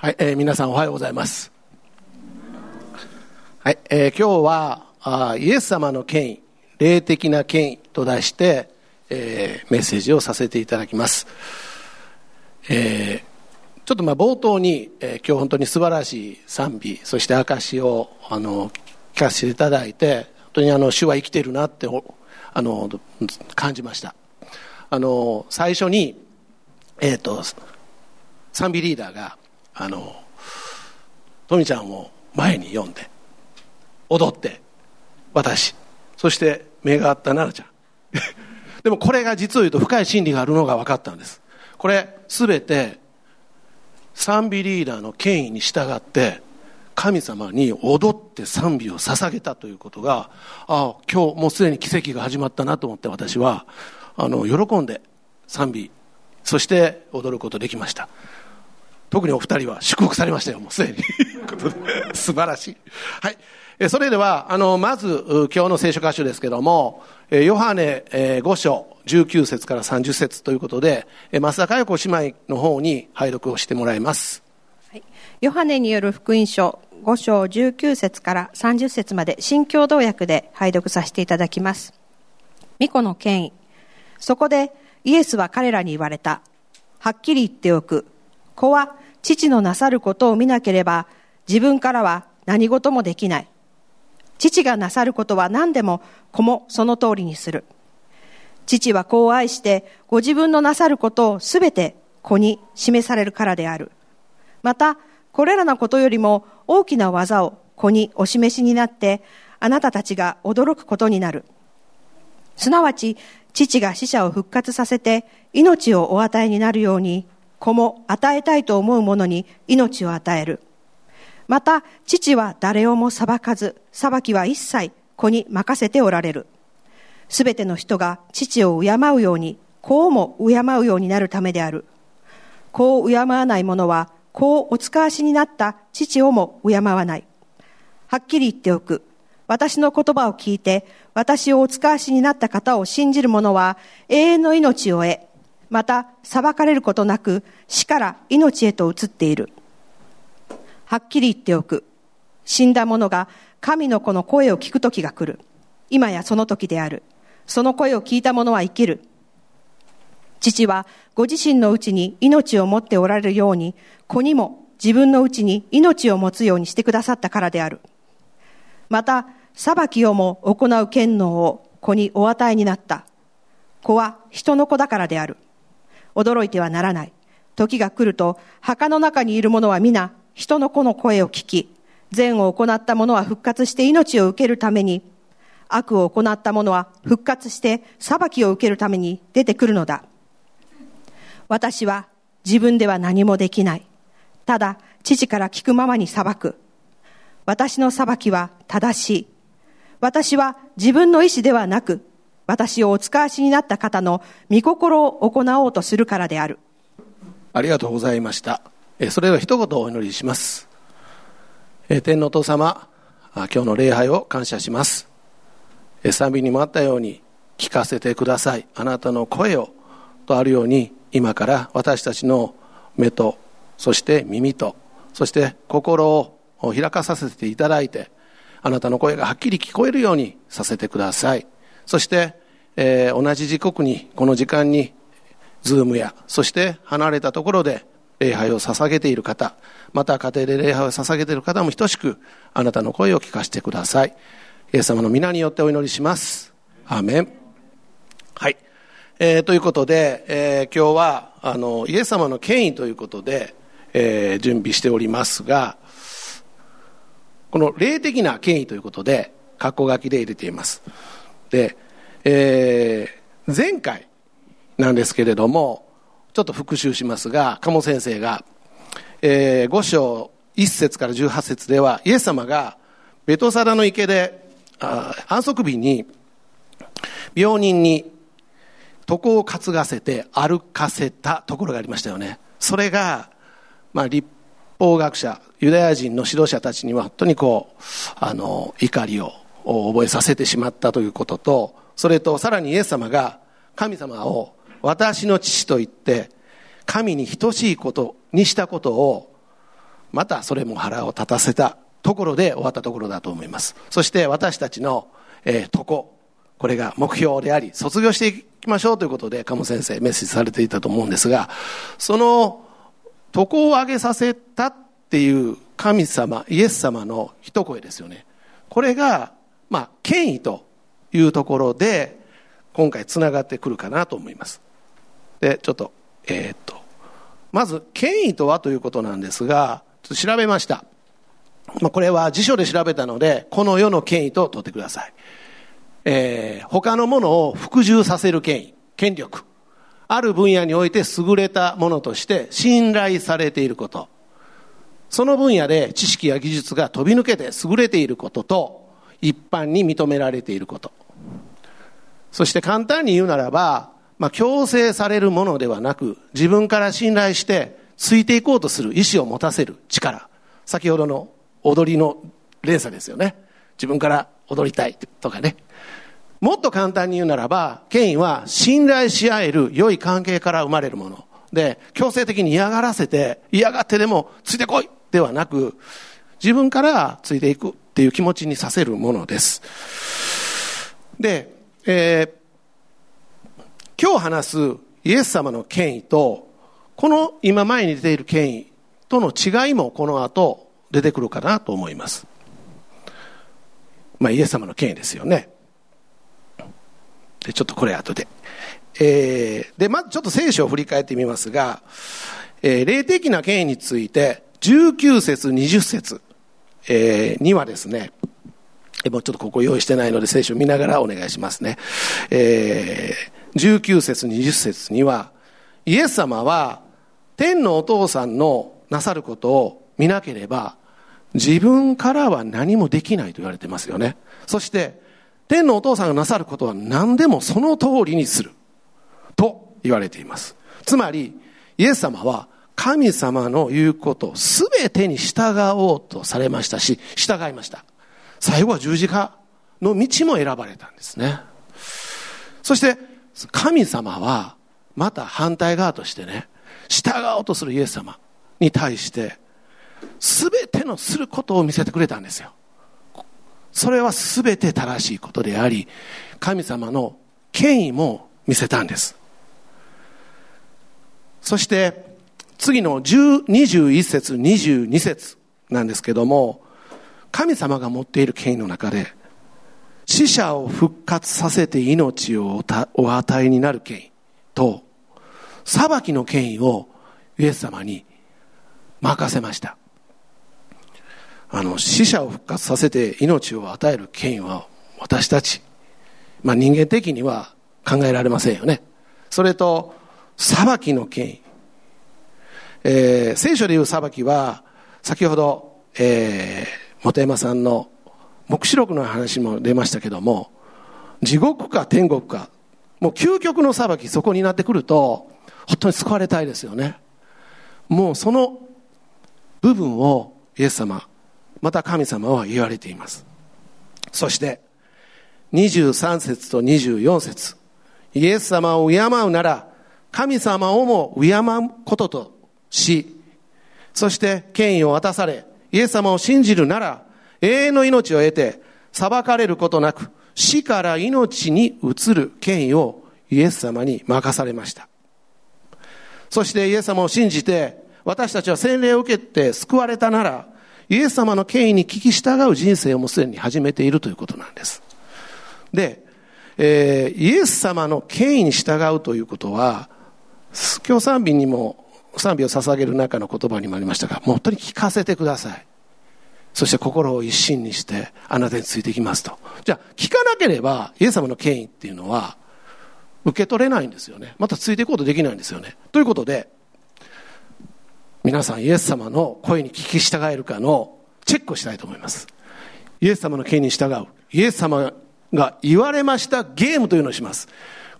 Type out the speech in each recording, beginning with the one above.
はい、えー、皆さんおはようございます。はい、えー、今日はあイエス様の権威、霊的な権威と題して、えー、メッセージをさせていただきます。えー、ちょっとまあ冒頭に、えー、今日本当に素晴らしい賛美、そして証をあの聞かせていただいて、本当にあの主は生きてるなってあの感じました。あの最初に、えっ、ー、と賛美リーダーがあの富ちゃんを前に読んで踊って私。そして目が合った奈々ちゃん。でもこれが実を言うと深い真理があるのが分かったんです。これ全て賛美リーダーの権威に従って神様に踊って賛美を捧げたということがああ今日もうすでに奇跡が始まったなと思って私はあの喜んで賛美そして踊ることできました。特にお二人は祝福されましたよ、もうすでに。素晴らしい。はい。それでは、あの、まず、今日の聖書箇所ですけども、えヨハネえ5章19節から30節ということで、増田佳代子姉妹の方に拝読をしてもらいます。はい、ヨハネによる福音書5章19節から30節まで、新共同訳で拝読させていただきます。巫女の権威。そこで、イエスは彼らに言われた。はっきり言っておく。子は父のなさることを見なければ自分からは何事もできない。父がなさることは何でも子もその通りにする。父は子を愛してご自分のなさることをすべて子に示されるからである。また、これらのことよりも大きな技を子にお示しになってあなたたちが驚くことになる。すなわち、父が死者を復活させて命をお与えになるように子も与えたいと思う者に命を与える。また、父は誰をも裁かず、裁きは一切子に任せておられる。すべての人が父を敬うように、子をも敬うようになるためである。子を敬わない者は、子をお使わしになった父をも敬わない。はっきり言っておく。私の言葉を聞いて、私をお使わしになった方を信じる者は、永遠の命を得、また裁かれることなく死から命へと移っている。はっきり言っておく。死んだ者が神の子の声を聞く時が来る。今やその時である。その声を聞いた者は生きる。父はご自身のうちに命を持っておられるように、子にも自分のうちに命を持つようにしてくださったからである。また、裁きをも行う権能を子にお与えになった。子は人の子だからである。驚いてはならない。時が来ると、墓の中にいる者は皆、人の子の声を聞き、善を行った者は復活して命を受けるために、悪を行った者は復活して裁きを受けるために出てくるのだ。私は自分では何もできない。ただ、父から聞くままに裁く。私の裁きは正しい。私は自分の意志ではなく、私をお使わしになった方の御心を行おうとするからである。ありがとうございました。それでは一言お祈りします。天皇父様、今日の礼拝を感謝します。賛美にもあったように聞かせてください。あなたの声をとあるように今から私たちの目とそして耳とそして心を開かさせていただいてあなたの声がはっきり聞こえるようにさせてください。そして、えー、同じ時刻に、この時間に、ズームや、そして離れたところで礼拝を捧げている方、また家庭で礼拝を捧げている方も等しく、あなたの声を聞かせてください。イエス様の皆によってお祈りします。アーメン。はい。えー、ということで、えー、今日は、あの、イエス様の権威ということで、えー、準備しておりますが、この霊的な権威ということで、括弧書きで入れています。で、えー、前回なんですけれども、ちょっと復習しますが、鴨先生が、えー、5章1節から18節では、イエス様がベトサラの池で、あ安息日に病人に床を担がせて歩かせたところがありましたよね。それが、まあ、立法学者、ユダヤ人の指導者たちには本当にこう、あの、怒りを覚えさせてしまったということと、それとさらにイエス様が神様を私の父と言って、神に等しいことにしたことを、またそれも腹を立たせたところで終わったところだと思います。そして私たちの、えー、ここれが目標であり卒業していきましょうということで鴨先生メッセージされていたと思うんですがその床を上げさせたっていう神様イエス様の一声ですよね。これがまあ権威というところで今回つながってくるかなと思いますでちょっとえー、っとまず権威とはということなんですがちょっと調べましたまあ、これは辞書で調べたので、この世の権威と取ってください。えー、他のものを服従させる権威、権力。ある分野において優れたものとして信頼されていること。その分野で知識や技術が飛び抜けて優れていることと、一般に認められていること。そして簡単に言うならば、まあ、強制されるものではなく、自分から信頼してついていこうとする意志を持たせる力。先ほどの踊りの連鎖ですよね。自分から踊りたいとかね。もっと簡単に言うならば、権威は信頼し合える良い関係から生まれるもの。で、強制的に嫌がらせて、嫌がってでもついてこいではなく、自分からついていくっていう気持ちにさせるものです。で、えー、今日話すイエス様の権威と、この今前に出ている権威との違いもこの後出てくるかなと思います。まあ、イエス様の権威ですよね。で、ちょっとこれ後で。えー、で、まずちょっと聖書を振り返ってみますが、えー、霊的な権威について、19節、20節、えー、にはですね、もうちょっとここ用意してないので聖書を見ながらお願いしますね。えー、19節、20節には、イエス様は天のお父さんのなさることを見なければ、自分からは何もできないと言われてますよね。そして、天のお父さんがなさることは何でもその通りにする。と言われています。つまり、イエス様は神様の言うことすべてに従おうとされましたし、従いました。最後は十字架の道も選ばれたんですね。そして、神様は、また反対側としてね、従おうとするイエス様に対して、すべてのすることを見せてくれたんですよ。それはすべて正しいことであり、神様の権威も見せたんです。そして、次の21節、22節なんですけども、神様が持っている権威の中で、死者を復活させて命をお与えになる権威と、裁きの権威をイエス様に任せました。あの、死者を復活させて命を与える権威は私たち、まあ人間的には考えられませんよね。それと、裁きの権威。えー、聖書でいう裁きは、先ほど、えー、本山さんの黙示録の話も出ましたけども、地獄か天国か、もう究極の裁きそこになってくると、本当に救われたいですよね。もうその部分をイエス様、また神様は言われています。そして、23節と24節イエス様を敬うなら、神様をも敬うこととし、そして権威を渡され、イエス様を信じるなら、永遠の命を得て、裁かれることなく、死から命に移る権威をイエス様に任されました。そしてイエス様を信じて、私たちは洗礼を受けて救われたなら、イエス様の権威に聞き従う人生をもうすでに始めているということなんです。で、えー、イエス様の権威に従うということは、今日賛美にも、賛美を捧げる中の言葉にもありましたが、もう本当に聞かせてください。そして心を一心にしてあなたについていきますと。じゃあ、聞かなければ、イエス様の権威っていうのは、受け取れないんですよね。またついていくことできないんですよね。ということで、皆さんイエス様の声に聞き従えるかのチェックをしたいと思います。イエス様の権威に従う。イエス様が言われましたゲームというのをします。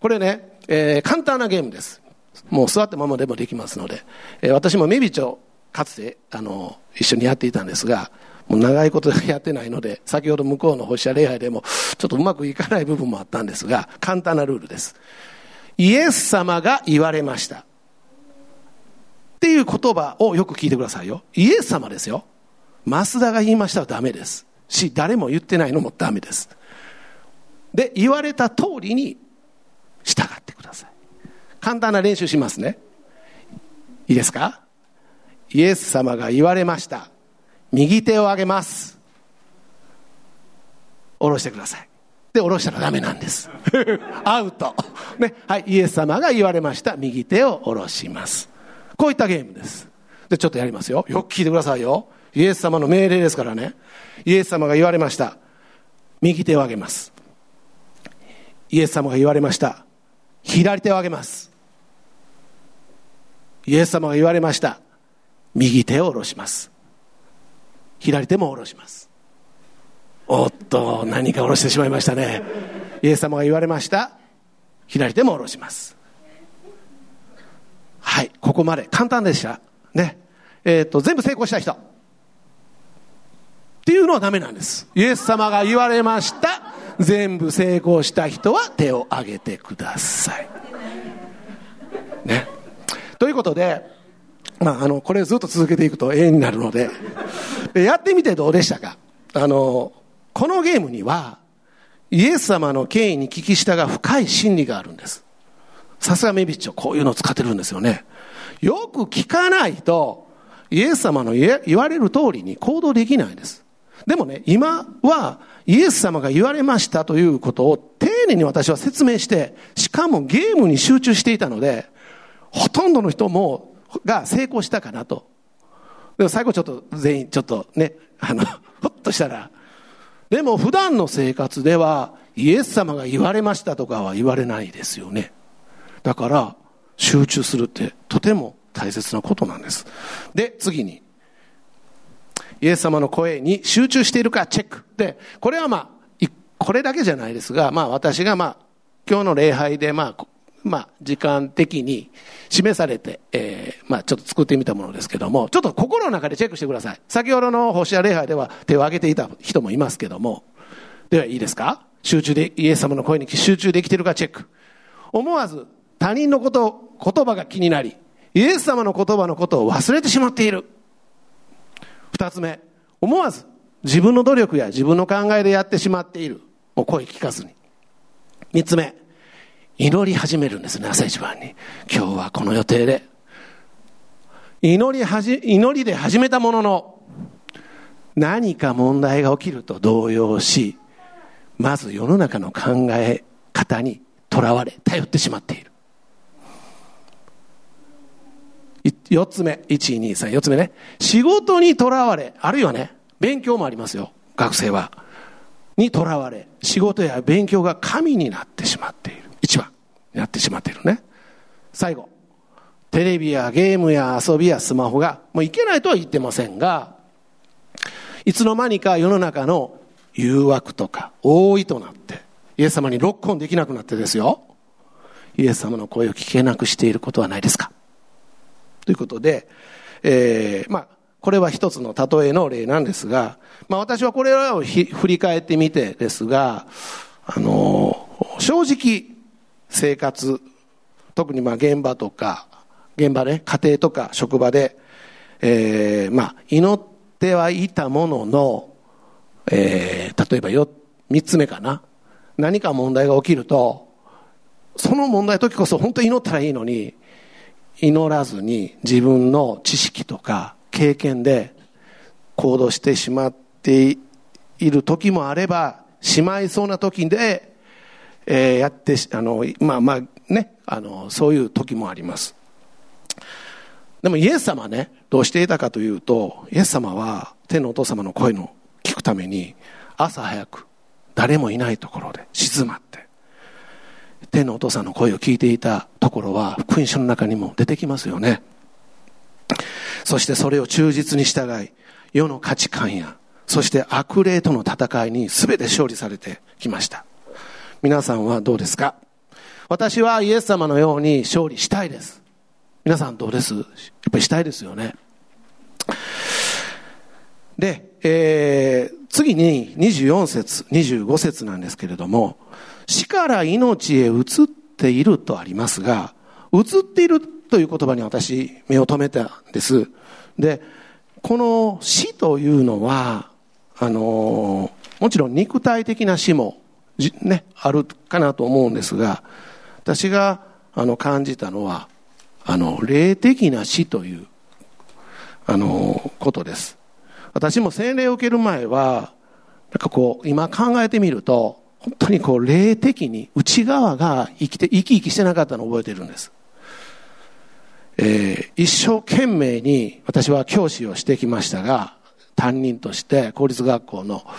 これね、えー、簡単なゲームです。もう座ったままでもできますので、えー、私もメビチョかつて、あの、一緒にやっていたんですが、もう長いことやってないので、先ほど向こうの星者礼拝でも、ちょっとうまくいかない部分もあったんですが、簡単なルールです。イエス様が言われました。っていう言葉をよく聞いてくださいよ。イエス様ですよ。増田が言いましたらダメです。し、誰も言ってないのもダメです。で、言われた通りに従ってください。簡単な練習しますね。いいですか？イエス様が言われました。右手を上げます。下ろしてください。で、下ろしたらダメなんです。アウト。ね。はい。イエス様が言われました。右手を下ろします。こういったゲームです。で、ちょっとやりますよ。よく聞いてくださいよ。イエス様の命令ですからね。イエス様が言われました。右手を上げます。イエス様が言われました。左手を上げます。イエス様が言われました。右手を下ろします。左手も下ろします。おっと、何か下ろしてしまいましたね。イエス様が言われました。左手も下ろします。はい、ここまで。簡単でした。ね。えっ、ー、と、全部成功した人。っていうのはダメなんです。イエス様が言われました。全部成功した人は手を挙げてください。ね。ということで、まあ、あの、これずっと続けていくと永遠になるので、やってみてどうでしたか？あの、このゲームには、イエス様の権威に聞き従う深い真理があるんです。さすがメビッチョ、こういうのを使ってるんですよね。よく聞かないと、イエス様の言われる通りに行動できないんです。でもね、今はイエス様が言われましたということを丁寧に私は説明して、しかもゲームに集中していたので、ほとんどの人も、が成功したかなと。でも最後ちょっと全員ちょっとね、あの、ほっとしたら。でも普段の生活ではイエス様が言われましたとかは言われないですよね。だから集中するってとても大切なことなんです。で、次に。イエス様の声に集中しているかチェック。で、これはまあ、これだけじゃないですが、まあ私がまあ、今日の礼拝でまあ、まあ、時間的に示されて、えー、まあ、ちょっと作ってみたものですけども、ちょっと心の中でチェックしてください。先ほどの星や礼拝では手を挙げていた人もいますけども、ではいいですか？集中で、イエス様の声に集中できているかチェック。思わず他人のこと、言葉が気になり、イエス様の言葉のことを忘れてしまっている。二つ目、思わず自分の努力や自分の考えでやってしまっている。もう声聞かずに。三つ目、祈り始めるんですね、朝一番に。今日はこの予定で。祈りはじ、祈りで始めたものの、何か問題が起きると動揺し、まず世の中の考え方にとらわれ、頼ってしまっている。四つ目、一、二、三、四つ目ね。仕事にとらわれ、あるいはね、勉強もありますよ、学生は。にとらわれ、仕事や勉強が神になってしまっている。一番、なってしまっているね。最後、テレビやゲームや遊びやスマホが、もういけないとは言ってませんが、いつの間にか世の中の誘惑とか、多いとなって、イエス様にロックオンできなくなってですよ、イエス様の声を聞けなくしていることはないですか？ということで、えー、まあ、これは一つの例えの例なんですが、まあ私はこれらを振り返ってみてですが、あのー、正直生活、特にまあ現場とか、現場ね、家庭とか職場で、えー、まあ祈ってはいたものの、えー、例えばよ、三つ目かな。何か問題が起きると、その問題の時こそ本当に祈ったらいいのに、祈らずに自分の知識とか経験で行動してしまっている時もあれば、しまいそうな時で、えー、やって、あの、まあまあね、あの、そういう時もあります。でもイエス様ね、どうしていたかというと、イエス様は天のお父様の声の聞くために、朝早く、誰もいないところで静まって、天のお父さんの声を聞いていたところは福音書の中にも出てきますよね。そしてそれを忠実に従い世の価値観やそして悪霊との戦いに全て勝利されてきました。皆さんはどうですか？私はイエス様のように勝利したいです。皆さんどうです？やっぱりしたいですよね。で、えー、次に24節25節なんですけれども死から命へ移っているとありますが、移っているという言葉に私、目を留めたんです。で、この死というのは、あのもちろん肉体的な死も、ね、あるかなと思うんですが、私があの感じたのは、あの、霊的な死という、あの、ことです。私も洗礼を受ける前は、なんかこう、今考えてみると、本当にこう、霊的に内側が生きて、生き生きしてなかったのを覚えてるんです。えー、一生懸命に私は教師をしてきましたが、担任として公立学校の、本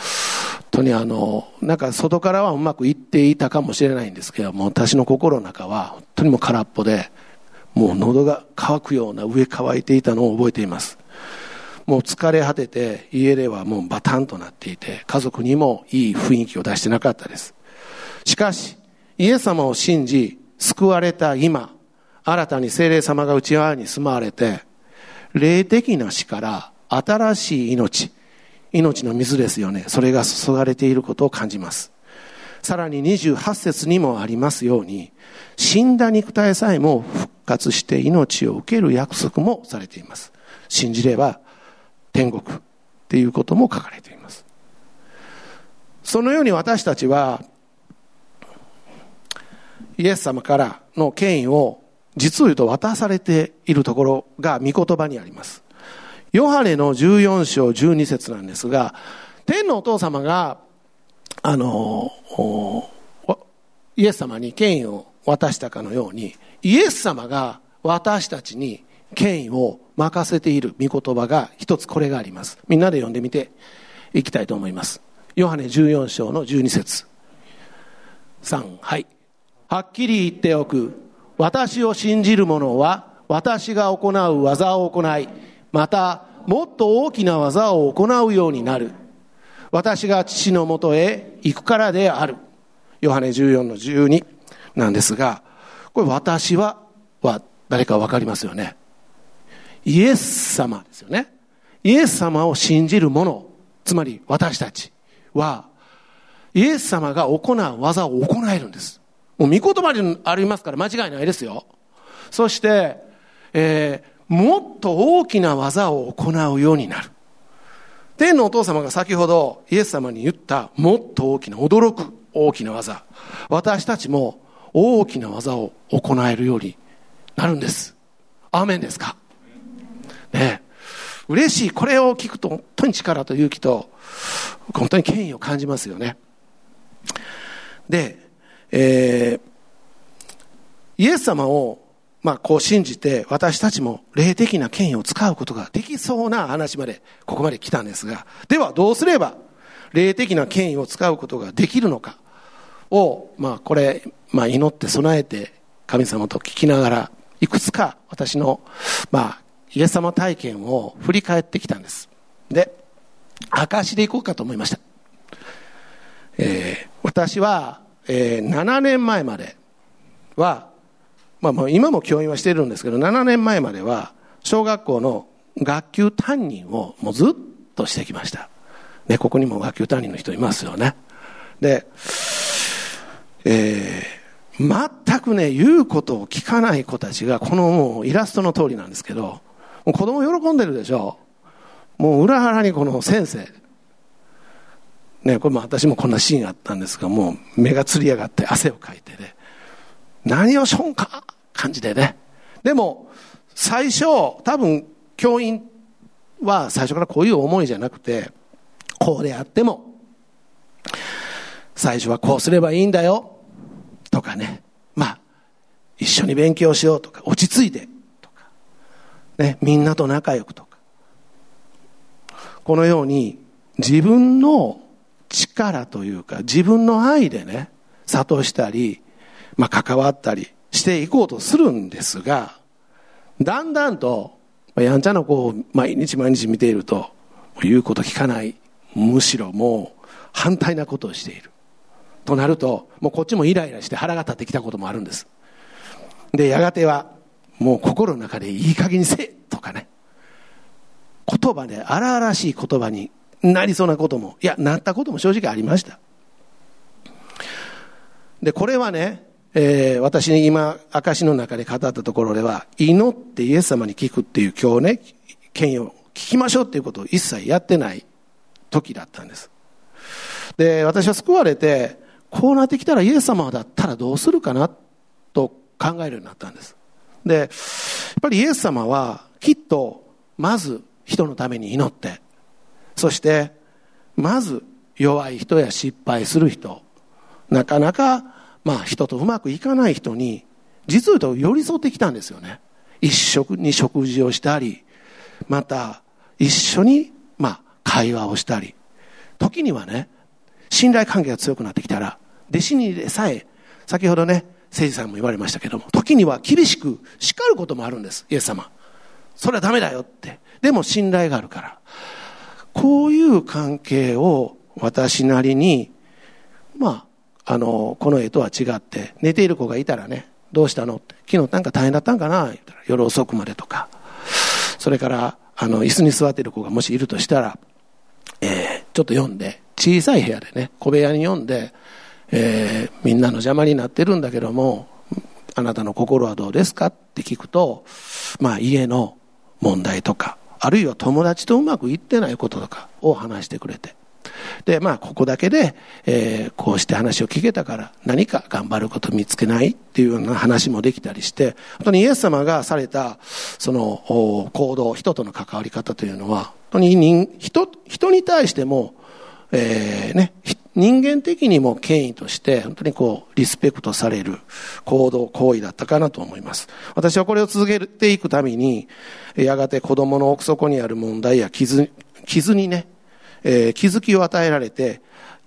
当にあの、なんか外からはうまくいっていたかもしれないんですけども、私の心の中は本当にも空っぽで、もう喉が渇くような上乾いていたのを覚えています。もう疲れ果てて家ではもうバタンとなっていて、家族にもいい雰囲気を出してなかったです。しかし、イエス様を信じ、救われた今、新たに精霊様が内側に住まわれて、霊的な死から新しい命、命の水ですよね。それが注がれていることを感じます。さらに28節にもありますように、死んだ肉体さえも復活して命を受ける約束もされています。信じれば天国っていうことも書かれています。そのように私たちは、イエス様からの権威を実を言うと渡されているところが御言葉にあります。ヨハネの14章12節なんですが、天のお父様が、あの、イエス様に権威を渡したかのように、イエス様が私たちに権威を任せている御言葉が一つこれがあります。みんなで読んでみていきたいと思います。ヨハネ14章の12節3、はい。はっきり言っておく。私を信じる者は私が行う技を行い、またもっと大きな技を行うようになる。私が父のもとへ行くからである。ヨハネ14の12なんですが、これ私は、は誰かわかりますよね？イエス様ですよね。イエス様を信じる者、つまり私たちは、イエス様が行う技を行えるんです。もう御言葉にありますから間違いないですよ。そして、えー、もっと大きな技を行うようになる。天のお父様が先ほどイエス様に言ったもっと大きな驚く大きな技。私たちも大きな技を行えるようになるんです。アーメンですか？ね嬉しい。これを聞くと本当に力と勇気と、本当に権威を感じますよね。で、えー、イエス様を、まあ、こう信じて、私たちも霊的な権威を使うことができそうな話まで、ここまで来たんですが、ではどうすれば、霊的な権威を使うことができるのかを、まあ、これ、まあ、祈って備えて、神様と聞きながら、いくつか私の、まあ、イエス様体験を振り返ってきたんです。で、証でいこうかと思いました。えー、私は、えー、7年前までは、まあ、もう今も教員はしてるんですけど、7年前までは、小学校の学級担任をもうずっとしてきました。ね、ここにも学級担任の人いますよね。で、えー、全くね、言うことを聞かない子たちが、このもうイラストの通りなんですけど、もう子供喜んでるでしょう。もう裏腹にこの先生。ね、これも私もこんなシーンあったんですが、もう目がつり上がって汗をかいてね。何をしょんか感じでね。でも、最初、多分、教員は最初からこういう思いじゃなくて、こうであっても、最初はこうすればいいんだよ、とかね。まあ、一緒に勉強しようとか、落ち着いてね、みんなと仲良くとか。このように自分の力というか自分の愛でね、諭したり、まあ、関わったりしていこうとするんですが、だんだんと、やんちゃな子を毎日毎日見ていると、言うこと聞かない。むしろもう反対なことをしている。となると、もうこっちもイライラして腹が立ってきたこともあるんです。で、やがては、もう心の中でいい加減にせえとかね。言葉で荒々しい言葉になりそうなことも、いや、なったことも正直ありました。で、これはね、えー、私に今、証の中で語ったところでは、祈ってイエス様に聞くっていう今日ね、権威を聞きましょうっていうことを一切やってない時だったんです。で、私は救われて、こうなってきたらイエス様だったらどうするかなと考えるようになったんです。で、やっぱりイエス様はきっと、まず人のために祈って、そして、まず弱い人や失敗する人、なかなか、まあ人とうまくいかない人に、実を言うと寄り添ってきたんですよね。一緒に食事をしたり、また一緒に、まあ会話をしたり、時にはね、信頼関係が強くなってきたら、弟子にさえ、先ほどね、誠司さんも言われましたけども、時には厳しく叱ることもあるんです、イエス様。それはダメだよって。でも信頼があるから。こういう関係を私なりに、まあ、あの、この絵とは違って、寝ている子がいたらね、どうしたのって、昨日なんか大変だったんかな？言ったら、夜遅くまでとか、それから、あの、椅子に座っている子がもしいるとしたら、えー、ちょっと読んで、小さい部屋でね、小部屋に読んで、えー、みんなの邪魔になってるんだけども、あなたの心はどうですか？って聞くと、まあ家の問題とか、あるいは友達とうまくいってないこととかを話してくれて。で、まあ、ここだけで、えー、こうして話を聞けたから、何か頑張ること見つけないっていうような話もできたりして、本当にイエス様がされた、その、行動、人との関わり方というのは、本当に人、人、に対しても、えー、ね、人間的にも権威として、本当にこう、リスペクトされる行動、行為だったかなと思います。私はこれを続けていくために、やがて子供の奥底にある問題や傷、傷にね、えー、気づきを与えられて、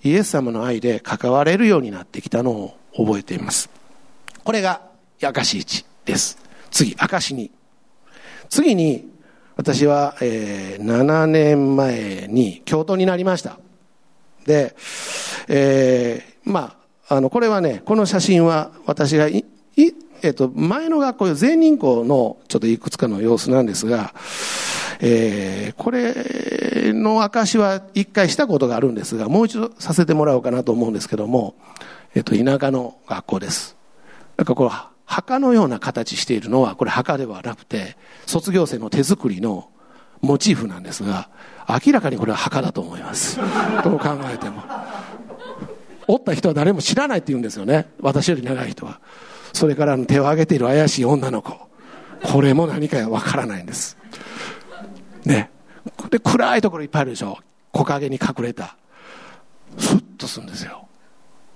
イエス様の愛で関われるようになってきたのを覚えています。これが、証1です。次、証2。次に、私は、えー、7年前に京都になりました。で、えー、まあ、あの、これはね、この写真は私がい、いえっ、と、前の学校、全人校のちょっといくつかの様子なんですが、えー、これの証は一回したことがあるんですが、もう一度させてもらおうかなと思うんですけども、えっ、と、田舎の学校です。なんかこう、墓のような形しているのは、これ墓ではなくて、卒業生の手作りのモチーフなんですが、明らかにこれは墓だと思います。どう考えても。おった人は誰も知らないって言うんですよね。私より長い人は。それから手を挙げている怪しい女の子。これも何かわからないんです。ね。で、暗いところいっぱいあるでしょ。木陰に隠れた。スッとするんですよ。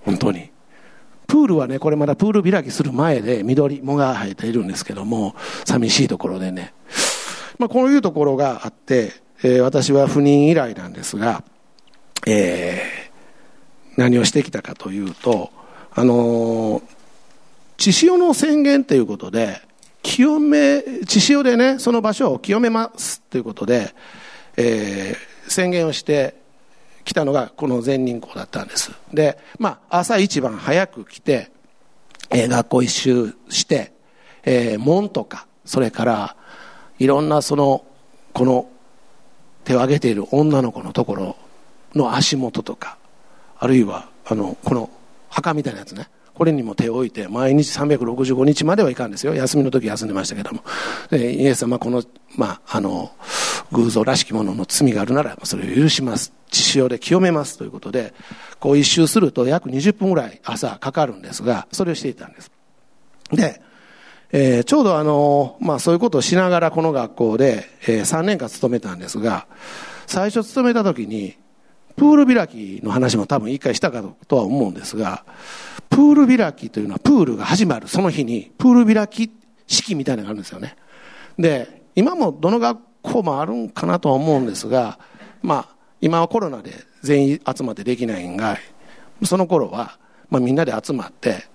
本当に。プールはね、これまだプール開きする前で緑もが生えているんですけども、寂しいところでね。まあ、こういうところがあって、えー、私は不妊以来なんですが、えー、何をしてきたかというと、あのー、血潮の宣言ということで、清め、血潮でね、その場所を清めますということで、えー、宣言をしてきたのがこの全人校だったんです。で、まあ、朝一番早く来て、えー、学校一周して、えー、門とか、それから、いろんなその、この手を挙げている女の子のところの足元とか、あるいは、あの、この墓みたいなやつね。これにも手を置いて、毎日365日まではいかんですよ。休みの時休んでましたけども。でイエス様この、まあ、あの、偶像らしきものの罪があるなら、それを許します。血潮で清めますということで、こう一周すると約20分ぐらい朝かかるんですが、それをしていたんです。で、えー、ちょうどあの、まあそういうことをしながらこの学校で、えー、3年間勤めたんですが、最初勤めた時に、プール開きの話も多分一回したかとは思うんですが、プール開きというのはプールが始まるその日に、プール開き式みたいなのがあるんですよね。で、今もどの学校もあるんかなとは思うんですが、まあ、今はコロナで全員集まってできないんが、その頃は、まあみんなで集まって、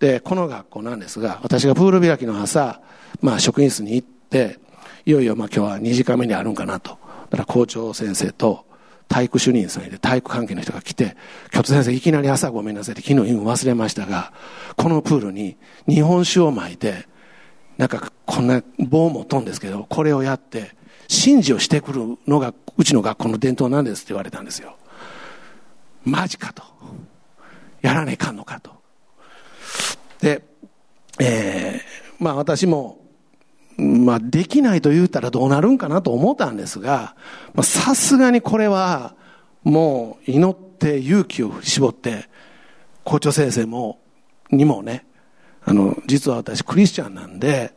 で、この学校なんですが、私がプール開きの朝、まあ職員室に行って、いよいよまあ今日は2時間目にあるんかなと。だから校長先生と体育主任さんで体育関係の人が来て、京都先生いきなり朝ごめんなさいって昨日言う忘れましたが、このプールに日本酒を巻いて、なんかこんな棒も飛んですけど、これをやって、神事をしてくるのがうちの学校の伝統なんですって言われたんですよ。マジかと。やらねえかんのかと。で、えー、まあ私も、まあできないと言うたらどうなるんかなと思ったんですが、さすがにこれはもう祈って勇気を絞って、校長先生も、にもね、あの、実は私クリスチャンなんで、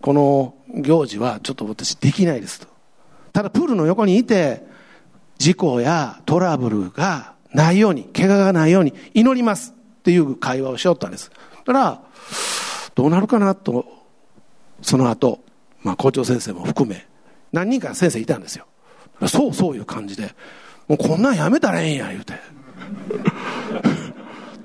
この行事はちょっと私できないですと。ただプールの横にいて、事故やトラブルがないように、怪我がないように祈りますっていう会話をしよったんです。だから、どうなるかなと、その後、まあ校長先生も含め、何人か先生いたんですよ。そうそういう感じで、もうこんなんやめたらええんや、言うて。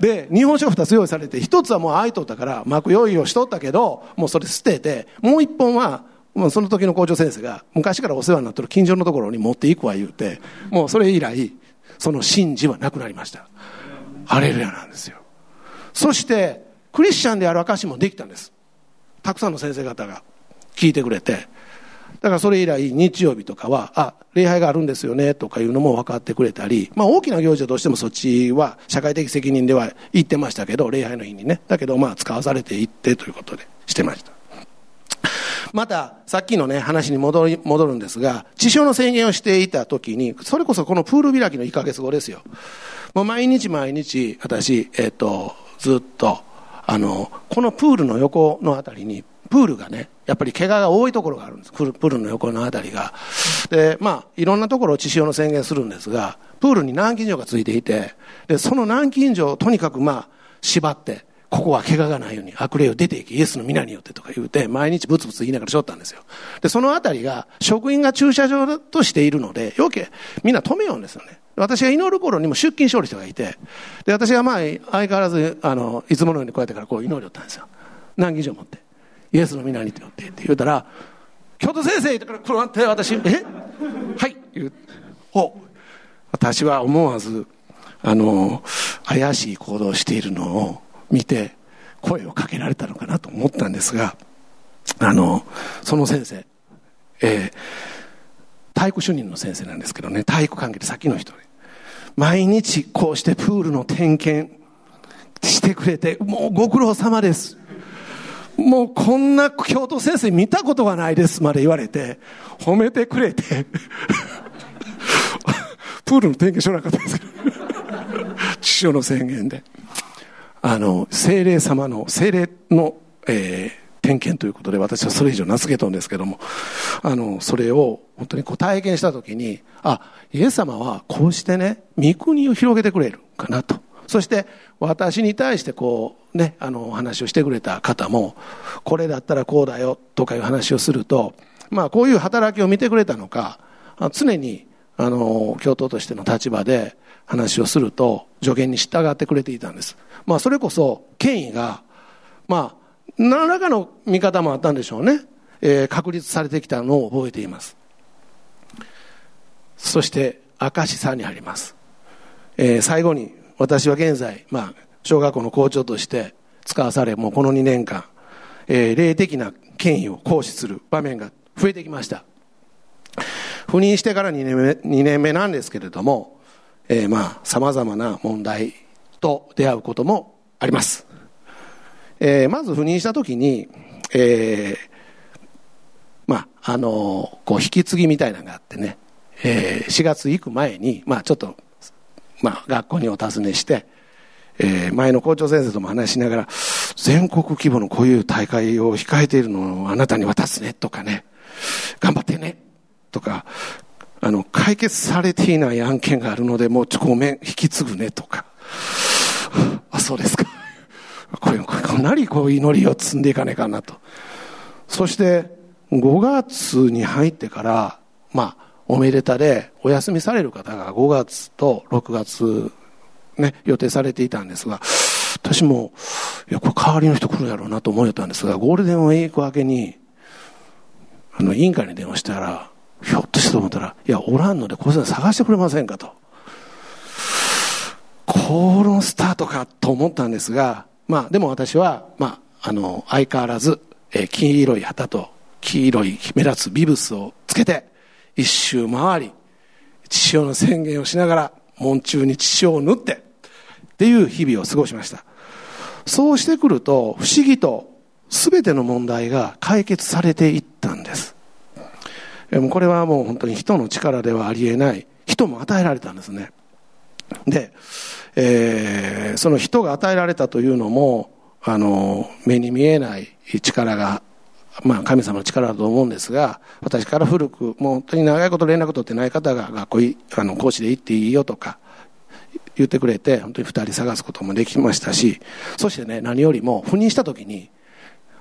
で、日本酒が2つ用意されて、1つはもう空いとったから、巻く用意をしとったけど、もうそれ捨てて、もう1本は、もうその時の校長先生が、昔からお世話になってる近所のところに持っていくわ言うて、もうそれ以来、その神事はなくなりました。ハレルヤなんですよ。そして、クリスチャンである証もできたんです。たくさんの先生方が聞いてくれて、だからそれ以来日曜日とかは、あ、礼拝があるんですよねとかいうのも分かってくれたり、まあ大きな行事はどうしてもそっちは社会的責任では言ってましたけど、礼拝の日にね。だけどまあ使わされていってということでしてました。また、さっきのね、話に戻り、戻るんですが、地上の宣言をしていた時に、それこそこのプール開きの1ヶ月後ですよ。もう毎日毎日、私、えっ、ー、と、ずっと、あの、このプールの横のあたりに、プールがね、やっぱり怪我が多いところがあるんです。プールの横のあたりが。で、まあ、いろんなところを地潮の宣言するんですが、プールに南京錠がついていて、で、その南京錠をとにかくまあ、縛って、ここは怪我がないように悪霊を出ていき、イエスの皆によってとか言うて、毎日ブツブツ言いながらしょったんですよ。で、そのあたりが、職員が駐車場としているので、余計、みんな止めようんですよね。私が祈る頃にも出勤しおる人がいて、で、私がまあ、相変わらず、あの、いつものようにこうやってからこう祈りよったんですよ。南京錠持って。イエスの皆によってって言うたら、京都先生言ってからこうって私、え？はい言う。お私は思わず、あの、怪しい行動をしているのを見て、声をかけられたのかなと思ったんですが、あの、その先生、えー、体育主任の先生なんですけどね、体育関係で先の人で、毎日こうしてプールの点検してくれて、もうご苦労様です。もうこんな京都先生見たことがないですまで言われて、褒めてくれて、プールの点検しなかったですけど、父親の宣言で。あの、精霊様の、精霊の、えー、点検ということで私はそれ以上名付けたんですけども、あの、それを本当にこう体験したときに、あ、イエス様はこうしてね、御国を広げてくれるかなと。そして私に対してこうね、あの話をしてくれた方も、これだったらこうだよとかいう話をすると、まあこういう働きを見てくれたのか、常にあの、教頭としての立場で話をすると助言に従ってくれていたんです。まあそれこそ権威が、まあ何らかの見方もあったんでしょうね。えー、確立されてきたのを覚えています。そして、明石さんにあります。えー、最後に私は現在、まあ、小学校の校長として使わされ、もうこの2年間、えー、霊的な権威を行使する場面が増えてきました。赴任してから2年目 ,2 年目なんですけれども、えー、まあ、様々な問題と出会うこともあります。えー、まず赴任したときに、えー、まあ、あのこう、引き継ぎみたいなのがあってね、えー、4月行く前に、まあ、ちょっとまあ、学校にお尋ねして、えー、前の校長先生とも話しながら、全国規模のこういう大会を控えているのをあなたに渡すねとかね、頑張ってねとか、あの、解決されていない案件があるので、もうごめん、引き継ぐねとか、あ、そうですか。これ、かなりこう祈りを積んでいかねえかなと。そして、5月に入ってから、まあ、おめでたでお休みされる方が5月と6月ね、予定されていたんですが、私も、いや、これ代わりの人来るやろうなと思えたんですが、ゴールデンウィーク明けに、あの、委員会に電話したら、ひょっとしてと思ったら、いや、おらんので、これ探してくれませんかと。このスタートかと思ったんですが、まあ、でも私は、まあ、あの、相変わらず、えー、黄色い旗と黄色い目立つビブスをつけて、一周回り、父親の宣言をしながら、門中に父親を縫って、っていう日々を過ごしました。そうしてくると不思議と全ての問題が解決されていったんですこれはもう本当に人の力ではありえない人も与えられたんですねで、えー、その人が与えられたというのもあの目に見えない力がまあ、神様の力だと思うんですが、私から古く、もう本当に長いこと連絡取ってない方が学校あの講師で行っていいよとか言ってくれて、本当に二人探すこともできましたし、そしてね、何よりも赴任した時に、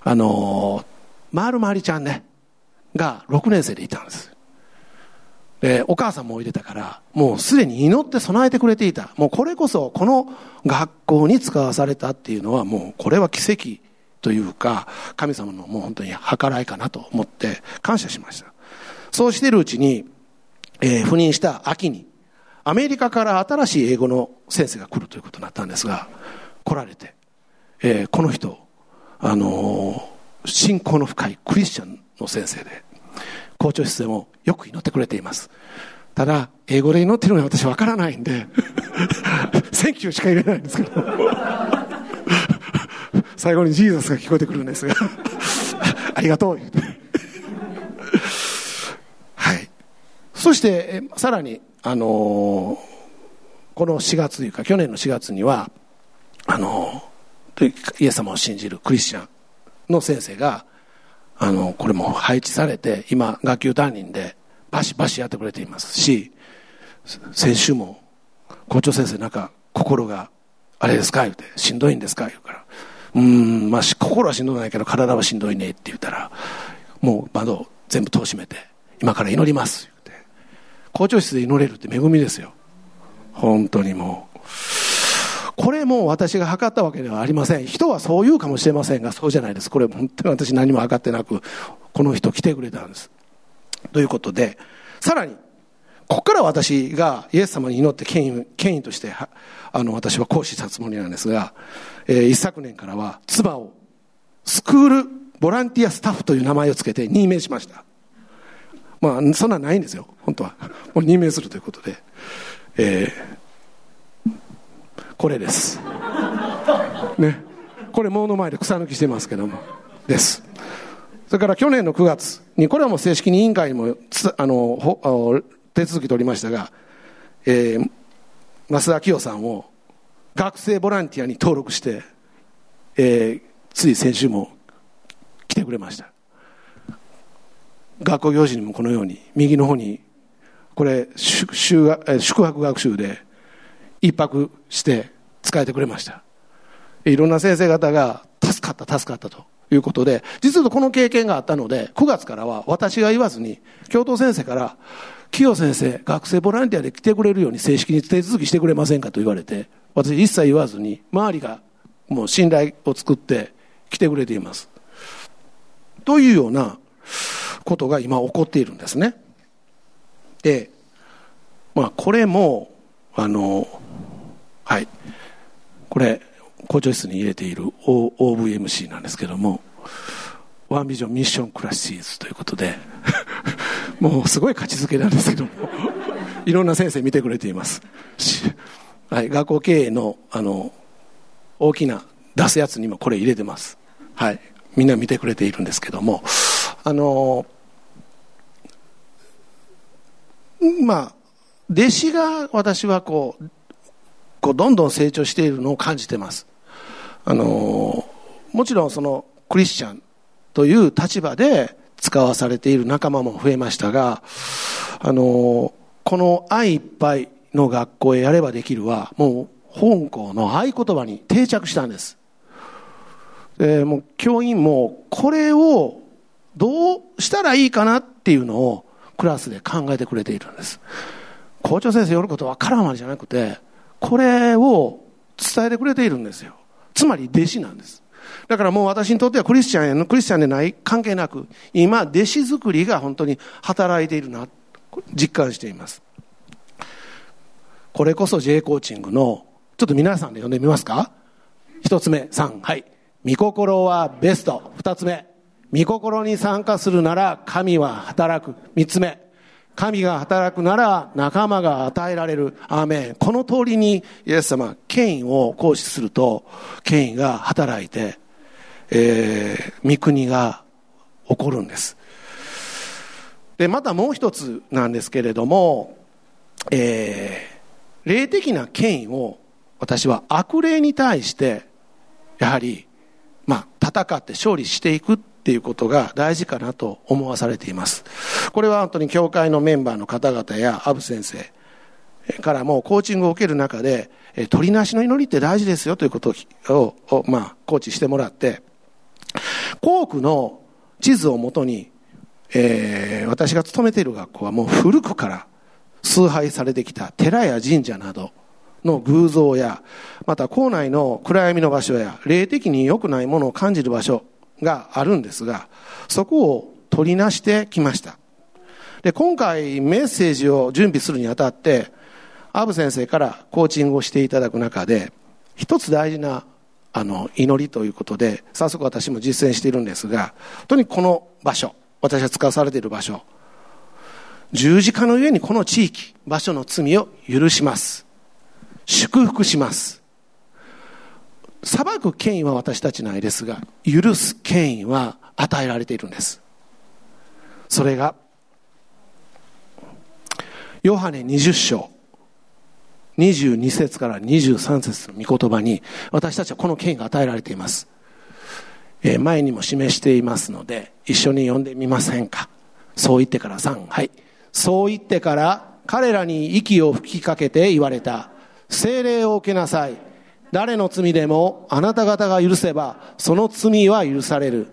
あのー、まるまりちゃんね、が6年生でいたんです。で、お母さんもおいでたから、もうすでに祈って備えてくれていた。もうこれこそ、この学校に使わされたっていうのは、もうこれは奇跡というか、神様のもう本当に計らいかなと思って感謝しました。そうしているうちに、えー、赴任した秋に、アメリカから新しい英語の先生が来るということになったんですが、来られて、えー、この人、あのー、信仰の深いクリスチャンの先生で、校長室でもよく祈ってくれています。ただ、英語で祈ってるのは私わからないんで、thank you しか言えないんですけど、最後に Jesus が聞こえてくるんですが、ありがとう、はい。そして、さらに、あのー、この4月というか、去年の4月には、あのー、イエス様を信じるクリスチャンの先生が、あの、これも配置されて、今、学級担任で、バシバシやってくれていますし、先週も、校長先生なんか、心が、あれですか？言うて、しんどいんですか？言うから、うん、まあ、心はしんどないけど、体はしんどいねって言ったら、もう窓全部戸を閉めて、今から祈ります。言って。校長室で祈れるって恵みですよ。本当にもう。これも私が測ったわけではありません。人はそう言うかもしれませんが、そうじゃないです。これ本当に私何も測ってなく、この人来てくれたんです。ということで、さらに、ここから私がイエス様に祈って権威権威として、あの、私は講師したつもりなんですが、えー、一昨年からは、唾を、スクールボランティアスタッフという名前をつけて任命しました。まあ、そんなんないんですよ、本当は。もう任命するということで。えーこれです。ね。これ、門の前で草抜きしてますけども。です。それから去年の9月に、これはもう正式に委員会にもあの手続き取りましたが、えー、増田清さんを学生ボランティアに登録して、えー、つい先週も来てくれました。学校行事にもこのように、右の方に、これ、宿泊学習で一泊して使えてくれました。いろんな先生方が助かった、助かったということで、実はこの経験があったので、9月からは私が言わずに、教頭先生から、清先生、学生ボランティアで来てくれるように正式に手続きしてくれませんかと言われて、私一切言わずに、周りがもう信頼を作って来てくれています。というようなことが今起こっているんですね。で、まあこれも、あの、はい。これ、校長室に入れている OVMC なんですけども、ワンビジョンミッションクラシーズということで、もうすごい価値づけなんですけども、いろんな先生見てくれています。はい、学校経営の、あの、大きな出すやつにもこれ入れてます。はい。みんな見てくれているんですけども、あの、まあ、弟子が私はこう、こうどんどん成長しているのを感じてます。あのもちろんそのクリスチャンという立場で使わされている仲間も増えましたが、あのこの愛いっぱいの学校へやればできるは、もう本校の合言葉に定着したんです。でもう教員もこれをどうしたらいいかなっていうのをクラスで考えてくれているんです。校長先生よることわからんまでじゃなくて、これを伝えてくれているんですよ。つまり弟子なんです。だからもう私にとってはクリスチャンやクリスチャンでない関係なく、今、弟子作りが本当に働いているな、実感しています。これこそ J コーチングの、ちょっと皆さんで読んでみますか？一つ目、三、はい。見心はベスト。二つ目、見心に参加するなら神は働く。三つ目、神が働くなら仲間が与えられる。アーメン。この通りにイエス様、権威を行使すると、権威が働いて、えー、御国が起こるんです。で、またもう一つなんですけれども、えー、霊的な権威を私は悪霊に対して、やはり、まあ、戦って勝利していくっていうことが大事かなと思わされています。これは本当に教会のメンバーの方々やアブ先生からもコーチングを受ける中で、取りなしの祈りって大事ですよということを、まあ、コーチしてもらって、校区の地図をもとに、えー、私が勤めている学校はもう古くから崇拝されてきた寺や神社などの偶像や、また校内の暗闇の場所や、霊的に良くないものを感じる場所があるんですが、そこを取りなしてきました。で、今回メッセージを準備するにあたって、アブ先生からコーチングをしていただく中で、一つ大事なあの祈りということで、早速私も実践しているんですが、とにかくこの場所、私が使わされている場所、十字架の上にこの地域、場所の罪を許します。祝福します。裁く権威は私たちないですが、許す権威は与えられているんです。それが、ヨハネ20章、22節から23節の御言葉に、私たちはこの権威が与えられています。えー、前にも示していますので、一緒に読んでみませんか？そう言ってから3、はい。そう言ってから、彼らに息を吹きかけて言われた。精霊を受けなさい。誰の罪でもあなた方が許せば、その罪は許される。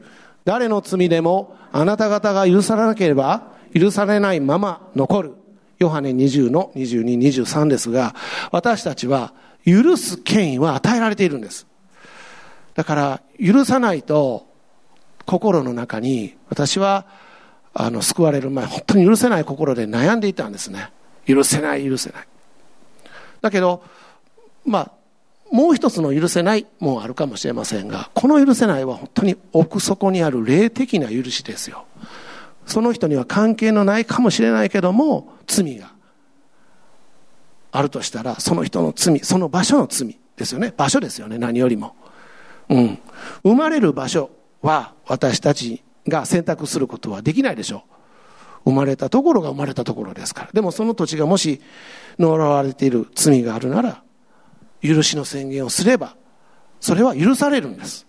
誰の罪でもあなた方が許されなければ、許されないまま残る。ヨハネ20の22、23ですが、私たちは許す権威は与えられているんです。だから、許さないと、心の中に、私は、あの、救われる前、本当に許せない心で悩んでいたんですね。許せない、許せない。だけど、まあ、もう一つの許せないもあるかもしれませんが、この許せないは本当に奥底にある霊的な許しですよ。その人には関係のないかもしれないけども、罪があるとしたら、その人の罪、その場所の罪ですよね。場所ですよね、何よりも。うん。生まれる場所は私たちが選択することはできないでしょう。生まれたところが生まれたところですから。でもその土地がもし呪われている罪があるなら、許しの宣言をすれば、それは許されるんです。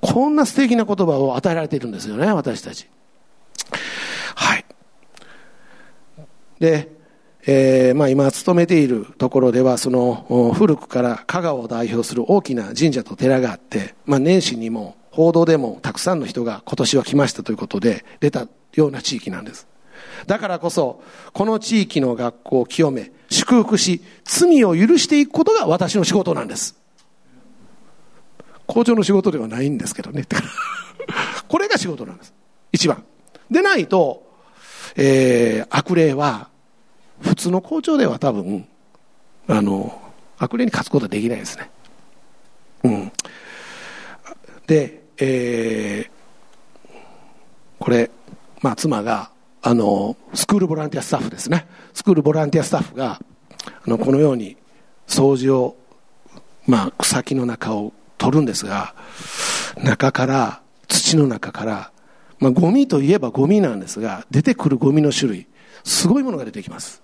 こんな素敵な言葉を与えられているんですよね、私たち。はい。で、えー、まあ今勤めているところでは、その古くから香川を代表する大きな神社と寺があって、まあ年始にも報道でもたくさんの人が今年は来ましたということで出たような地域なんです。だからこそ、この地域の学校を清め、祝福し、罪を許していくことが私の仕事なんです。校長の仕事ではないんですけどね。これが仕事なんです。一番。でないと、えー、悪霊は、普通の校長では多分、あの、悪霊に勝つことはできないですね。うん。で、えー、これ、まあ、妻が、あの、スクールボランティアスタッフですね。スクールボランティアスタッフが、あの、このように掃除を、まあ、草木の中を取るんですが、中から、土の中から、まあ、ゴミといえばゴミなんですが、出てくるゴミの種類、すごいものが出てきます。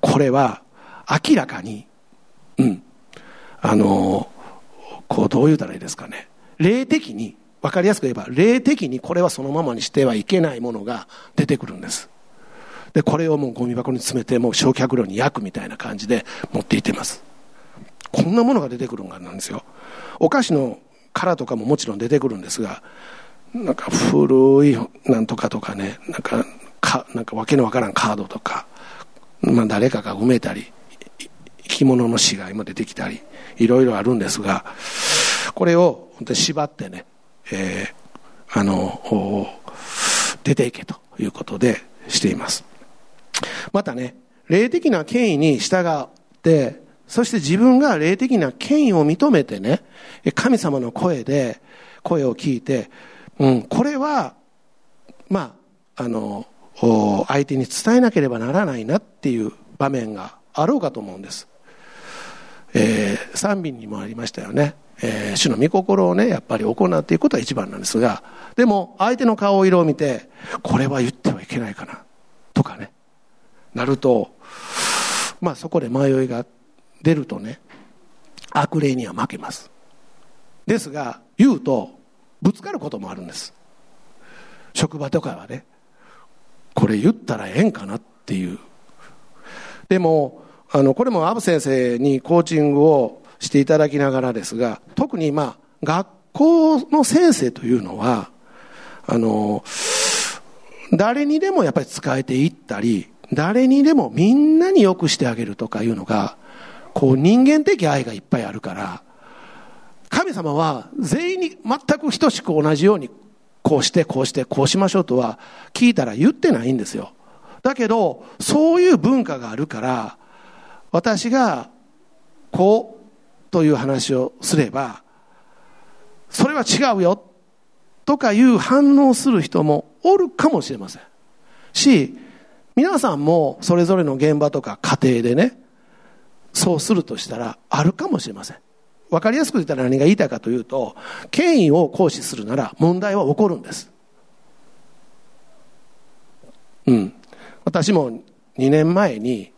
これは、明らかに、うん、あの、こう、どう言うたらいいですかね。霊的に、わかりやすく言えば、霊的にこれはそのままにしてはいけないものが出てくるんです。で、これをもうゴミ箱に詰めて、もう焼却炉に焼くみたいな感じで持っていってます。こんなものが出てくるんがなんですよ。お菓子の殻とかももちろん出てくるんですが、なんか古いなんとかとかね、なんか、かなんかわけのわからんカードとか、まあ誰かが埋めたり、生き物の死骸も出てきたり、いろいろあるんですが、これを本当に縛ってね、えー、あの、出ていけということでしています。またね、霊的な権威に従って、そして自分が霊的な権威を認めてね、神様の声で、声を聞いて、うん、これは、まあ、あの、相手に伝えなければならないなっていう場面があろうかと思うんです、えー、賛美にもありましたよね、えー、主の御心をねやっぱり行っていくことが一番なんですがでも相手の顔色を見てこれは言ってはいけないかなとかねなるとまあそこで迷いが出るとね悪霊には負けます。ですが言うとぶつかることもあるんです。職場とかはねこれ言ったらええんかなっていう。でもあのこれもアブ先生にコーチングをしていただきながらですが特にまあ学校の先生というのはあの誰にでもやっぱり使えていったり誰にでもみんなによくしてあげるとかいうのがこう人間的愛がいっぱいあるから神様は全員に全く等しく同じようにこうしてこうしてこうしましょうとは聞いたら言ってないんですよ。だけどそういう文化があるから私がこうという話をすればそれは違うよとかいう反応する人もおるかもしれません。し皆さんもそれぞれの現場とか家庭でねそうするとしたらあるかもしれません。分かりやすく言ったら何が言いたいかというと権威を行使するなら問題は起こるんです。うん。私も2年前に、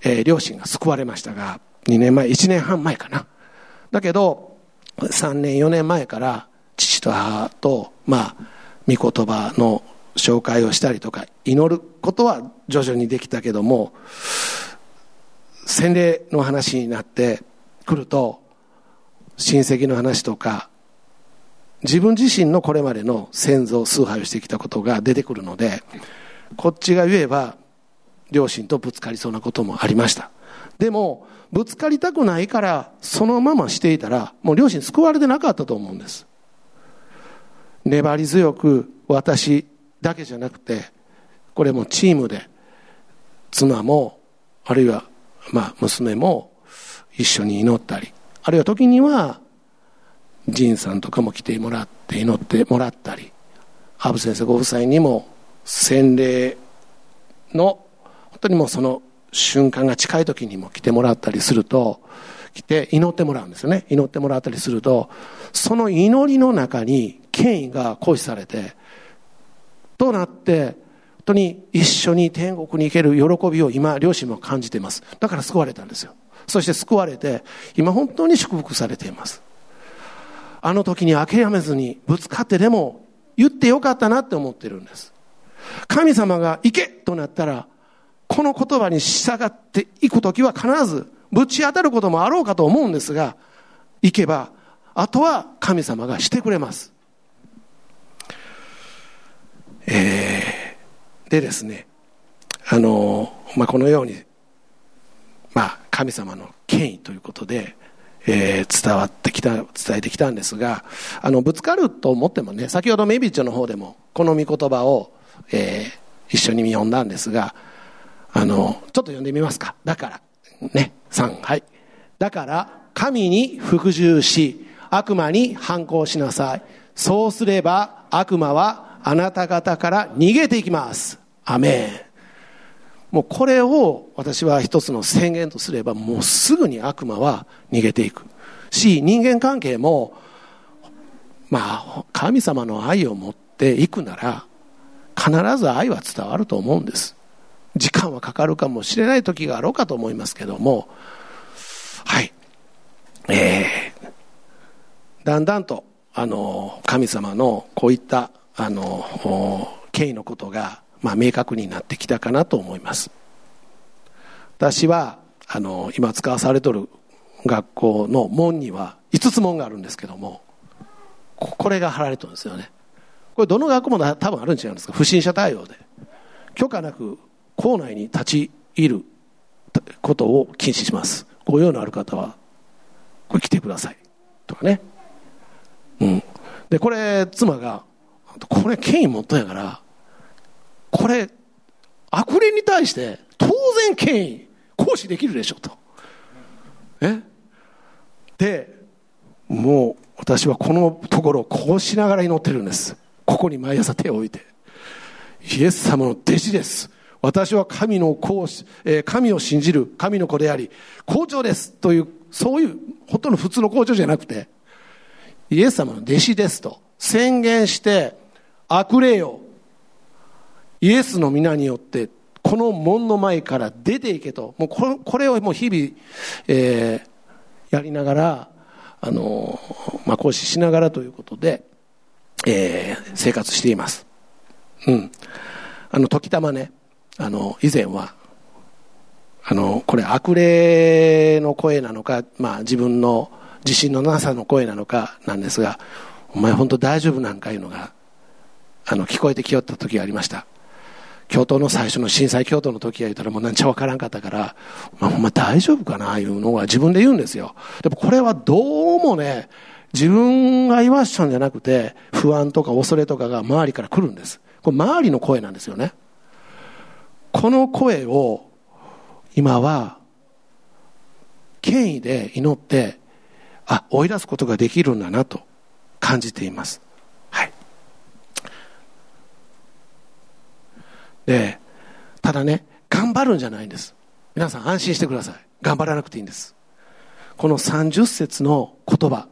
えー、両親が救われましたが2年前1年半前かな。だけど3年4年前から父と母とまあ御言葉の紹介をしたりとか祈ることは徐々にできたけども洗礼の話になってくると親戚の話とか自分自身のこれまでの先祖崇拝をしてきたことが出てくるのでこっちが言えば両親とぶつかりそうなこともありました。でもぶつかりたくないからそのまましていたらもう両親救われてなかったと思うんです。粘り強く私だけじゃなくてこれもチームで妻もあるいはまあ娘も一緒に祈ったりあるいは時には仁さんとかも来てもらって祈ってもらったり羽生先生ご夫妻にも洗礼の本当にもうその瞬間が近い時にも来てもらったりすると来て祈ってもらうんですよね。祈ってもらったりするとその祈りの中に権威が行使されてとなって本当に一緒に天国に行ける喜びを今両親も感じています。だから救われたんですよ。そして救われて今本当に祝福されています。あの時に諦めずにぶつかってでも言ってよかったなって思ってるんです。神様が行けとなったらこの言葉に従っていく時は必ずぶち当たることもあろうかと思うんですが行けばあとは神様がしてくれます。えー、でですねあの、まあ、このようにまあ、神様の権威ということで、えー、伝わってきた伝えてきたんですがあのぶつかると思ってもね先ほどメビッチョの方でもこの御言葉を、えー、一緒に読んだんですがあのちょっと読んでみますか。だからね3はい。だから神に服従し悪魔に反抗しなさい。そうすれば悪魔はあなた方から逃げていきます。アメン。もうこれを私は一つの宣言とすればもうすぐに悪魔は逃げていく。し人間関係もまあ神様の愛を持っていくなら必ず愛は伝わると思うんです。時間はかかるかもしれない時があろうかと思いますけども。はい。えー、だんだんとあの神様のこういったあの権威のことがまあ、明確になってきたかなと思います。私はあの今使わされとる学校の門には5つ門があるんですけどもこれが貼られてるんですよね。これどの学校も多分あるん違うんですか。不審者対応で。許可なく校内に立ち入ることを禁止しますご用のある方はこれ来てくださいとかねうんでこれ妻がこれ権威持ったんやからこれ、悪霊に対して当然権威、行使できるでしょと。え？で、もう私はこのところこうしながら祈ってるんです。ここに毎朝手を置いて。イエス様の弟子です私は神の子を、えー、神を信じる神の子であり校長ですというそういうほとんど普通の校長じゃなくてイエス様の弟子ですと宣言して悪霊をイエスの皆によってこの門の前から出ていけともうこれをもう日々、えー、やりながらあの、まあ、講師しながらということで、えー、生活しています。うん。あの時たまね。あの以前はあのこれ悪霊の声なのか、まあ、自分の自信のなさの声なのかなんですがお前本当大丈夫なんかいうのがあの聞こえてきよった時がありました。京都の最初の震災京都の時は言ったらもうなんちゃわからんかったから、まあ、ほんま大丈夫かないうのは自分で言うんですよ。でもこれはどうもね自分が言わしたんじゃなくて不安とか恐れとかが周りから来るんです。これ周りの声なんですよね。この声を今は権威で祈ってあ追い出すことができるんだなと感じています。はい。でただね頑張るんじゃないんです。皆さん安心してください。頑張らなくていいんです。この30節の言葉。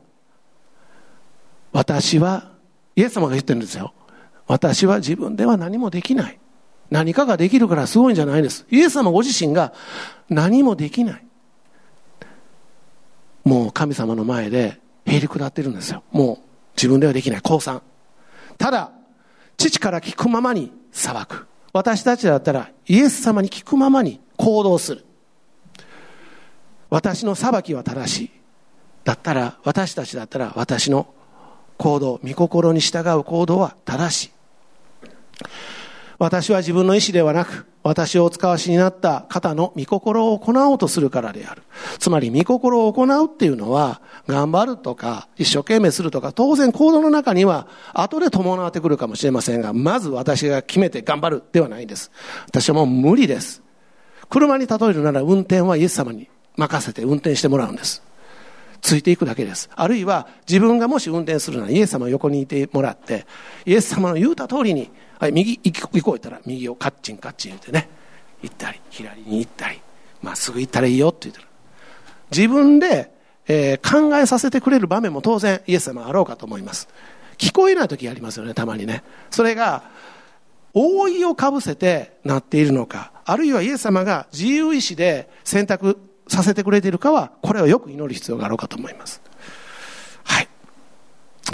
私はイエス様が言ってるんですよ。私は自分では何もできない。何かができるからすごいんじゃないです。イエス様ご自身が何もできない。もう神様の前でへり下ってるんですよ。もう自分ではできない。降参。ただ、父から聞くままに裁く。私たちだったらイエス様に聞くままに行動する。私の裁きは正しい。だったら、私たちだったら私の行動、御心に従う行動は正しい。私は自分の意思ではなく、私をお使わしになった方の御心を行おうとするからである。つまり、御心を行うっていうのは、頑張るとか、一生懸命するとか、当然行動の中には、後で伴ってくるかもしれませんが、まず私が決めて頑張るではないんです。私はもう無理です。車に例えるなら、運転はイエス様に任せて運転してもらうんです。ついていくだけです。あるいは、自分がもし運転するなら、イエス様横にいてもらって、イエス様の言うた通りに、はい、右行こう言ったら右をカッチンカッチン言ってね行ったり左に行ったりまっすぐ行ったらいいよって言ってる自分で、えー、考えさせてくれる場面も当然イエス様あろうかと思います。聞こえない時ありますよねたまにね。それが覆いをかぶせてなっているのかあるいはイエス様が自由意志で選択させてくれているかはこれをよく祈る必要があろうかと思います。はい。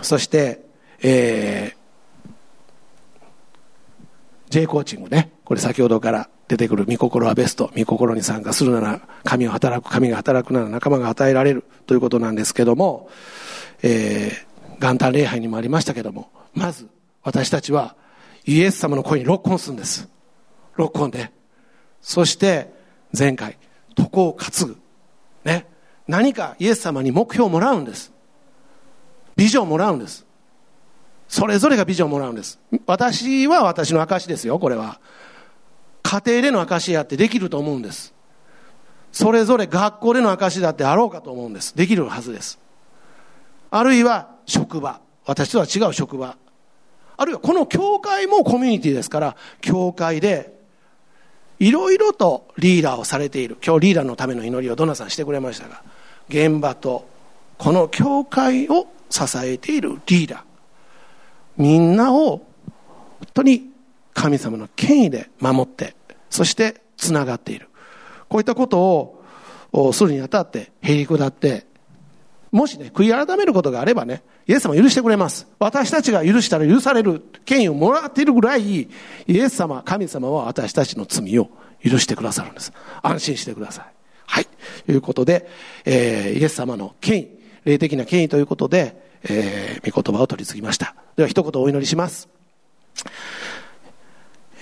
そして、えー J コーチングね、これ先ほどから出てくる、御心はベスト、御心に参加するなら、神を働く、神が働くなら仲間が与えられるということなんですけども、えー、元旦礼拝にもありましたけども、まず私たちはイエス様の声にロックオンするんです。ロックオンで。そして前回、床を担ぐ。ね。何かイエス様に目標をもらうんです。ビジョンをもらうんです。それぞれがビジョンをもらうんです。私は私の証ですよ、これは。家庭での証やってできると思うんです。それぞれ学校での証だってあろうかと思うんです。できるはずです。あるいは職場。私とは違う職場。あるいはこの教会もコミュニティですから、教会でいろいろとリーダーをされている。今日リーダーのための祈りをドナさんしてくれましたが、現場とこの教会を支えているリーダー。みんなを本当に神様の権威で守ってそしてつながっている。こういったことをするにあたってへりくだってもしね悔い改めることがあればねイエス様許してくれます。私たちが許したら許される権威をもらっているぐらいイエス様神様は私たちの罪を許してくださるんです。安心してください。はい。ということで、えー、イエス様の権威霊的な権威ということでえー、御言葉を取り継ぎました。では一言お祈りします、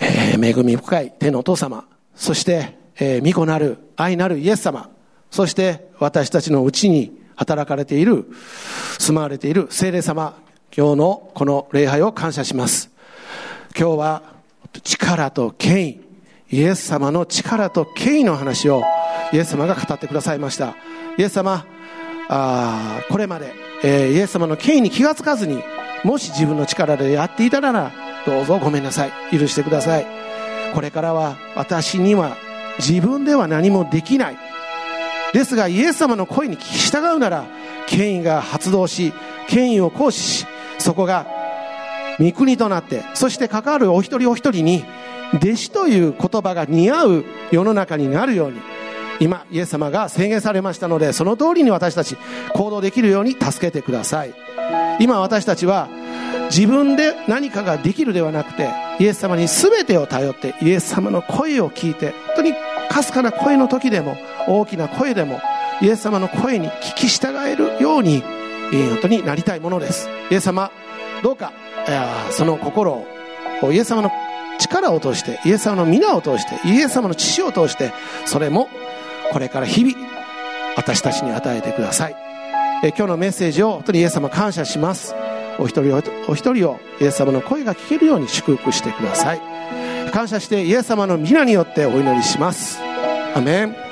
えー、恵み深い天のお父様そして、えー、御子なる愛なるイエス様そして私たちのうちに働かれている住まわれている聖霊様今日のこの礼拝を感謝します。今日は力と権威イエス様の力と権威の話をイエス様が語ってくださいました。イエス様あこれまでえー、イエス様の権威に気がつかずにもし自分の力でやっていたならどうぞごめんなさい。許してください。これからは私には自分では何もできない。ですがイエス様の声に従うなら権威が発動し権威を行使しそこが御国となってそして関わるお一人お一人に弟子という言葉が似合う世の中になるように今イエス様が宣言されましたのでその通りに私たち行動できるように助けてください。今私たちは自分で何かができるではなくてイエス様に全てを頼ってイエス様の声を聞いて本当にかすかな声の時でも大きな声でもイエス様の声に聞き従えるように本当になりたいものです。イエス様どうかその心をイエス様の力を通してイエス様の皆を通してイエス様の父を通してそれもこれから日々私たちに与えてください。え今日のメッセージを本当にイエス様感謝します。お一人お一人をイエス様の声が聞けるように祝福してください。感謝してイエス様の皆によってお祈りします。アメン。